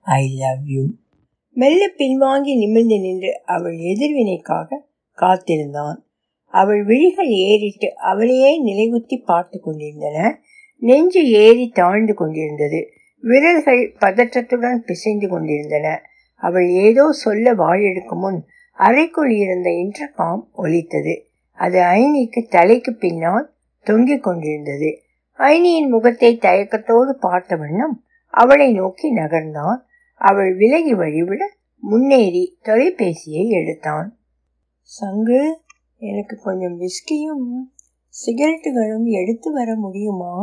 S1: I love you. மெல்ல பின்வாங்கி நிமிர்ந்து நின்று அவள் எதிர்வினைக்காக காத்திருந்தான். அவள் விழிகள் ஏறிட்டு அவளையே நிலைகுத்தி பார்த்து கொண்டிருந்தன. நெஞ்சு ஏறி தாழ்ந்து கொண்டிருந்தது. விரல்கள் பதற்றத்துடன் பிசைந்து கொண்டிருந்தன. அவள் ஏதோ சொல்ல வாயெடுக்கும் முன் அறைக்குள் இருந்த இன்டர்காம் ஒலித்தது. அது ஐனிக்கு தலைக்கு பின்னால் தொங்கிக் கொண்டிருந்தது. ஐனியின் முகத்தை தயக்கத்தோடு பார்த்த வண்ணம் அவளை நோக்கி நகர்ந்தான். அவள் விலகி வழிவிட முன்னேறி தொலைபேசியை எடுத்தான். சங்கு எனக்கு கொஞ்சம் விஸ்கியும் சிகரெட்டுகளும் எடுத்து வர முடியுமா?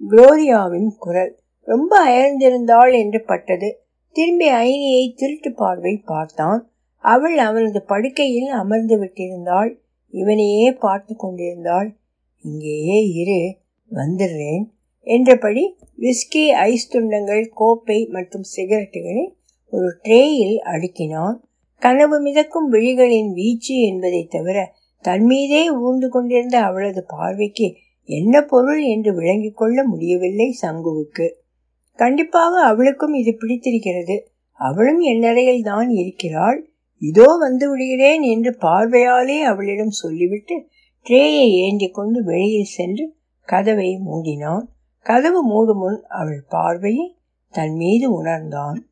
S1: குளோரியாவின் குரல் ரொம்ப அயர்ந்திருந்தாள் என்று பட்டது. திரும்பி ஐனியை திருட்டு பார்வை பார்த்தான். அவள் அவனது படுக்கையில் அமர்ந்து விட்டிருந்தாள். இவனையே பார்த்து கொண்டிருந்தாள். இங்கேயே இரு வந்துடுறேன். என்றபடி விஸ்கி ஐஸ் துண்டங்கள் கோப்பை மற்றும் சிகரெட்டுகளை ஒரு ட்ரேயில் அடுக்கினான். கனவு மிதக்கும் விழிகளின் வீச்சு என்பதை தவிர தன்மீதே ஊர்ந்து கொண்டிருந்த அவளது பார்வைக்கு என்ன பொருள் என்று விளங்கிக் கொள்ள முடியவில்லை சங்குவுக்கு. கண்டிப்பாக அவளுக்கும் இது பிடித்திருக்கிறது. அவளும் என்னறையில் தான் இருக்கிறாள். இதோ வந்து விடுகிறேன் என்று பார்வையாலே அவளிடம் சொல்லிவிட்டு ட்ரேயை ஏந்தி கொண்டு வெளியில் சென்று கதவை மூடினான். கதவு மூடு முன் அவள் பார்வையை தன் மீது உணர்ந்தான்.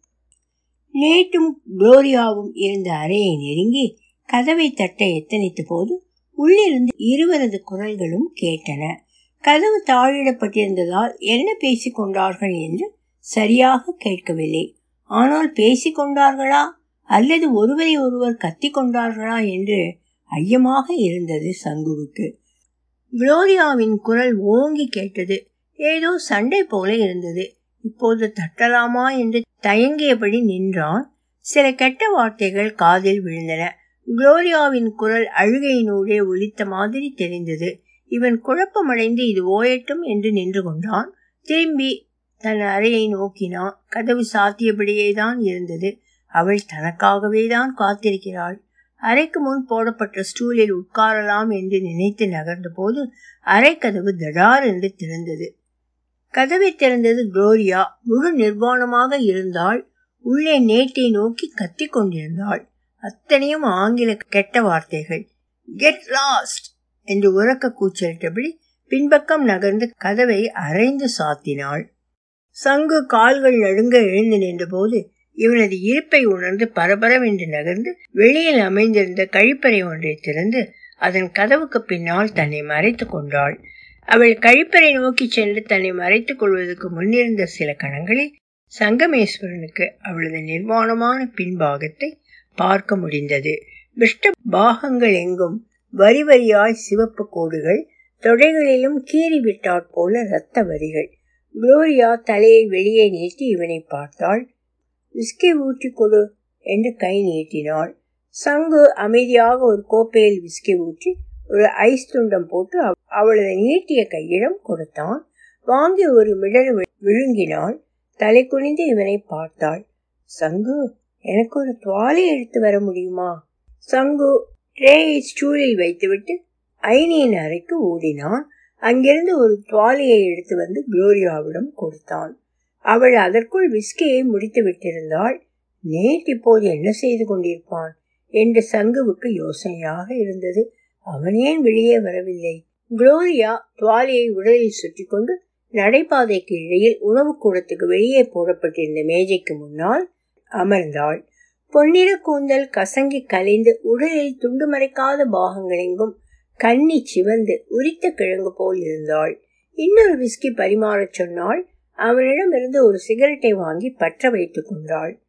S1: நேட்டும் குளோரியாவும் இருந்த அறையை நெருங்கி கதவை தட்ட எத்தனித்த போது உள்ளிருந்து இருவரது குரல்களும் கேட்டன. கதவு தாழிடப்பட்டிருந்ததால் என்ன பேசிக் கொண்டார்கள் என்று சரியாக கேட்கவில்லை. ஆனால் பேசிக் கொண்டார்களா? அல்லது ஒருவரை ஒருவர் கத்திக் கொண்டார்களா? என்று ஐயமாக இருந்தது சங்குவுக்கு. குளோரியாவின் குரல் ஓங்கி கேட்டது ஏதோ சண்டை போல இருந்தது. இப்போது தட்டலாமா என்று தயங்கியபடி நின்றான். சில கெட்ட வார்த்தைகள் காதில் விழுந்தன. குளோரியாவின் குரல் அழுகையினூடே ஒலித்த மாதிரி தெரிந்தது. இவன் குழப்பமடைந்து இது ஓயட்டும் என்று நின்று கொண்டான். திரும்பி தன் அறையை நோக்கினான். கதவு சாத்தியபடியே தான் இருந்தது. அவள் தனக்காகவே தான் காத்திருக்கிறாள். அறைக்கு முன் போடப்பட்ட ஸ்டூலில் உட்காரலாம் என்று நினைத்து நகர்ந்த போது அரைக்கதவு தடார் என்று திறந்தது. கதவை திறந்தது குளோரியா. முழு நிர்வாணமாக இருந்தாள். உள்ளே நேட்டை நோக்கி கத்திக் கொண்டிருந்தாள். அத்தனையும் ஆங்கில கெட்ட வார்த்தைகள். கெட் லாஸ்ட் என்று உறக்க கூச்சலிட்டபடி பின்பக்கம் நகர்ந்து கதவை அரைந்து சாத்தினாள். சங்கு கால்கள் நடுங்க எழுந்து நின்றபோது இவனது இருப்பை உணர்ந்து பரபரவென்று நகர்ந்து வெளியில் அமைந்திருந்த கழிப்பறை ஒன்றை திறந்து அதன் கதவுக்கு பின்னால் தன்னை மறைத்து கொண்டாள். அவள் கழிப்பறை நோக்கி சென்று தன்னை மறைத்துக் கொள்வதற்கு முன்னிருந்த சில கணங்களில் சங்கமேஸ்வரனுக்கு அவளது நிர்வாணமான பின்பாகத்தை பார்க்க முடிந்தது. விஷ்ட பாகங்கள் எங்கும் வரி வரியாய் சிவப்பு கோடுகள் தொடைகளிலும் கீறி விட்டாற் போல இரத்த வரிகள். குளோரியா தலையை வெளியே நீட்டி இவனை பார்த்தாள். விஸ்கி ஊற்றி கொடு என்று கை நீட்டினாள். சங்கு அமைதியாக ஒரு கோப்பையில் விஸ்கி ஊற்றி ஒரு ஐஸ் துண்டம் போட்டு அவளது நீட்டிய கையிடம் கொடுத்தான். வாங்கி ஒரு மிடல் விழுங்கினாள். தலை குனிந்து இவனை பார்த்தாள். சங்கு எனக்கு ஒரு துவாலை எடுத்து வர முடியுமா? சங்கு ட்ரேயை ஸ்டூலில் வைத்துவிட்டு ஐனியின் அறைக்கு ஓடினான். அங்கிருந்து ஒரு துவாலையை எடுத்து வந்து குளோரியாவிடம் கொடுத்தான். அவள் அதற்குள் விஸ்கியை முடித்து விட்டிருந்தாள். நேட் இப்போது என்ன செய்து கொண்டிருப்பான்? என்று சங்குவுக்கு யோசனையாக இருந்தது. அவன் ஏன் வெளியே வரவில்லை? குளோரியா துவாலியை உடலில் சுற்றி கொண்டு நடைபாதைக்கு இடையில் உணவு கூடத்துக்கு வெளியே போடப்பட்டிருந்த மேஜைக்கு முன்னால் அமர்ந்தாள். பொன்னிற கூந்தல் கசங்கி கலைந்து உடலில் துண்டு மறைக்காத பாகங்களெங்கும் கண்ணி சிவந்து உரித்த கிழங்கு போல் இருந்தாள். இன்னொரு விஸ்கி பரிமாறச் சொன்னாள் அவனிடமிருந்து ஒரு சிகரெட்டை வாங்கி பற்ற வைத்துக் கொண்டாள்.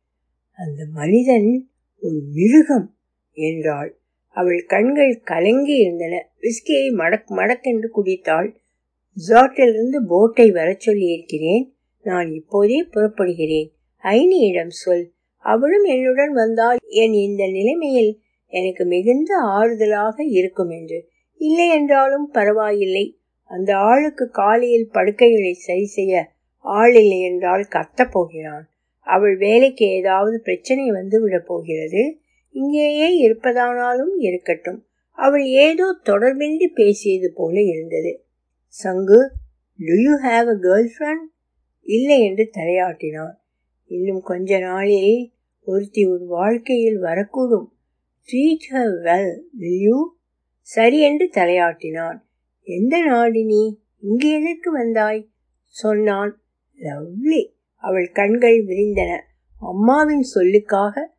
S1: அந்த மனிதன் ஒரு மிருகம் என்றாள். அவள் கண்கள் கலங்கி இருந்தன. விஸ்கியை மடக் மடக்கென்று குடித்தாள். ஜாட்டிலிருந்து போட்டை வரச் சொல்லியிருக்கிறேன் நான் இப்போதே புறப்படுகிறேன். ஐனியிடம் சொல். அவளும் என்னுடன் வந்தால் என் இந்த நிலைமையில் எனக்கு மிகுந்த ஆறுதலாக இருக்கும் என்று. இல்லை என்றாலும் பரவாயில்லை. அந்த ஆளுக்கு காலையில் படுக்கைகளை சரி செய்ய ஆள் இல்லை என்றால் கத்தப் போகிறான். அவள் வேலைக்கு ஏதாவது பிரச்சனை வந்து விடப் போகிறது? இங்கேயே இருப்பதானாலும் இருக்கட்டும். அவள் ஏதோ தொடர்பின்றி பேசியது போல இருந்தது. Sangu do you have a girlfriend இல்லை என்று தலையாட்டினான். இன்னும் கொஞ்ச நாளில் ஒருத்தி ஒரு வாழ்க்கையில் வரக்கூடும். Treat her well will you சரி என்று தலையாட்டினான். எந்த நாடு நீ? இங்கு எதற்கு வந்தாய்? சொன்னான் லவ்லி. அவள் கண்கள் விரிந்தன. அம்மாவின் சொல்லுக்காக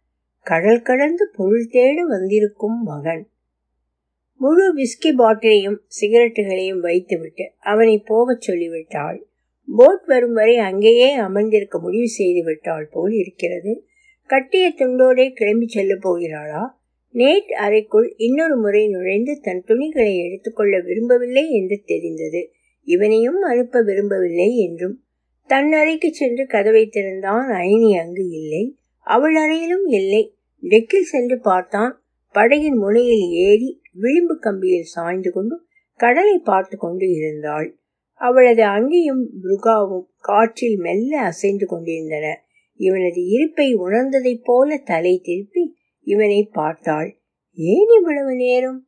S1: கடல் கடந்து பொருள் தேட வந்திருக்கும் மகன். முழு விஸ்கி பாட்டிலையும் சிகரெட்டுகளையும் வைத்துவிட்டு அவனை போகச் சொல்லிவிட்டாள். போட் வரும் வரை அங்கேயே அமர்ந்திருக்க முடிவு செய்து விட்டாள் போல் இருக்கிறது. கட்டிய துண்டோடே கிளம்பி செல்ல போகிறாளா? நேட் அறைக்குள் இன்னொரு முறை நுழைந்து தன் துணிகளை எடுத்துக்கொள்ள விரும்பவில்லை என்று தெரிந்தது. இவனையும் அனுப்ப விரும்பவில்லை என்றும் தன் அறைக்கு சென்று கதவை திறந்தான் அயனி அங்கு இல்லை. அவள் அறையிலும் இல்லை. டெக்கில் சென்று பார்த்தான். படகின் முனையில் ஏறி விளிம்பு கம்பியில் சாய்ந்து கொண்டு கடலை பார்த்து கொண்டு இருந்தாள். அவளது அங்கியும் புருகாவும் காற்றில் மெல்ல அசைந்து கொண்டிருந்தன. இவனது இருப்பை உணர்ந்ததைப் போல தலை திருப்பி இவனை பார்த்தாள். ஏன் இவ்வளவு நேரம்?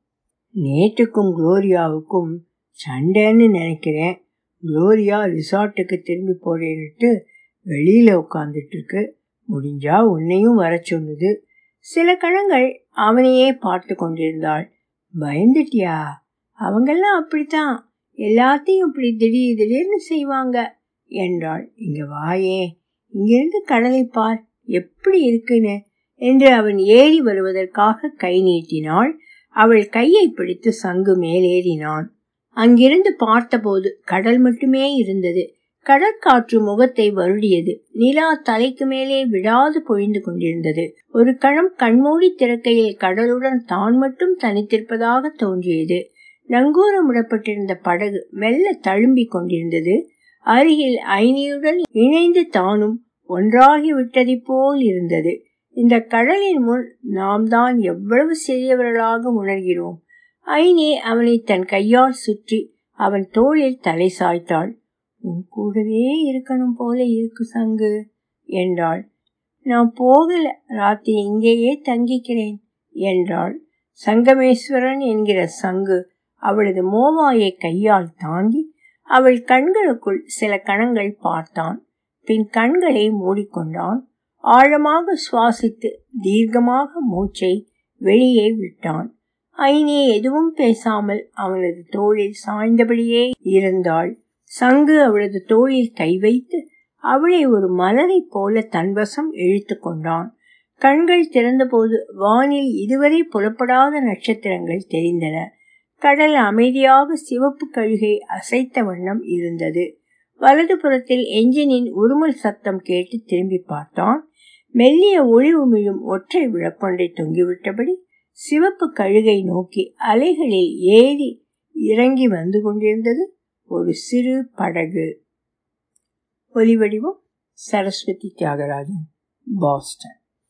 S1: நேற்றுக்கும் குளோரியாவுக்கும் சண்டைன்னு நினைக்கிறேன். குளோரியா ரிசார்ட்டுக்கு திரும்பி போறேன்னுட்டு வெளியில உட்காந்துட்டு இருக்கு. முடிஞ்சா உன்னையும் வர சொன்னது சில கணங்கள் அவனையே பார்த்து கொண்டிருந்தாள். பயந்துட்டியா? அவங்கெல்லாம் அப்படித்தான். எல்லாத்தையும் இப்படி திடீர் திடீர்னு செய்வாங்க என்றாள். இங்க வாயே இங்கிருந்து கடலை பார் எப்படி இருக்குன்னு? என்று அவன் ஏறி வருவதற்காக கை நீட்டினாள். அவள் கையை பிடித்து சங்கு மேலேறினான் அங்கிருந்து பார்த்தபோது கடல் மட்டுமே இருந்தது. கடற்காற்று முகத்தை வருடியது. நிலா தலைக்கு மேலே விடாது பொழிந்து கொண்டிருந்தது. ஒரு கணம் கண்மூடி திறக்கையில் கடலுடன் தான் மட்டும் தனித்திருப்பதாக தோன்றியது. நங்கூரமிடப்பட்டிருந்த படகு மெல்ல தழும்பிக் கொண்டிருந்தது. அருகில் ஐனியுடன் இணைந்து தானும் ஒன்றாகி விட்டதை போல் இருந்தது. இந்த கடலின் முன் நாம் தான் எவ்வளவு சிறியவர்களாக உணர்கிறோம். ஐனி அவனை தன் கையால் சுற்றி அவன் தோளில் தலை சாய்த்தாள். உன் கூடவே இருக்கணும் போல இருக்கு சங்கு என்றாள். நான் போகல ராத்திரி இங்கேயே தங்கிக்கிறேன் என்றாள். சங்கமேஸ்வரன் என்கிற சங்கு அவளது மோவாயை கையால் தாங்கி அவள் கண்களுக்குள் சில கணங்கள் பார்த்தான். பின் கண்களை மூடிக்கொண்டான். ஆழமாக சுவாசித்து தீர்க்கமாக மூச்சை வெளியே விட்டான். ஐனே எதுவும் பேசாமல் அவனது தோளில் சாய்ந்தபடியே இருந்தாள். சங்கு அவளது தோளில் கை வைத்து அவளை ஒரு மலரை போல தன்வசம் இழுத்து கொண்டான். கண்கள் திறந்தபோது வானில் இதுவரை புலப்படாத நட்சத்திரங்கள் தெரிந்தன. கடல் அமைதியாக சிவப்பு கழுகை அசைத்த வண்ணம் இருந்தது. வலது புறத்தில் என்ஜினின் உருமல் சத்தம் கேட்டு திரும்பி பார்த்தான். மெல்லிய ஒளி உமிழும் ஒற்றை விளக்கொன்றை தொங்கிவிட்டபடி சிவப்பு கழுகை நோக்கி அலைகளில் ஏறி இறங்கி வந்து கொண்டிருந்தது. ஒரு சிறு படகு. ஒலிவடிவம் சரஸ்வதி தியாகராஜன் பாஸ்டன்.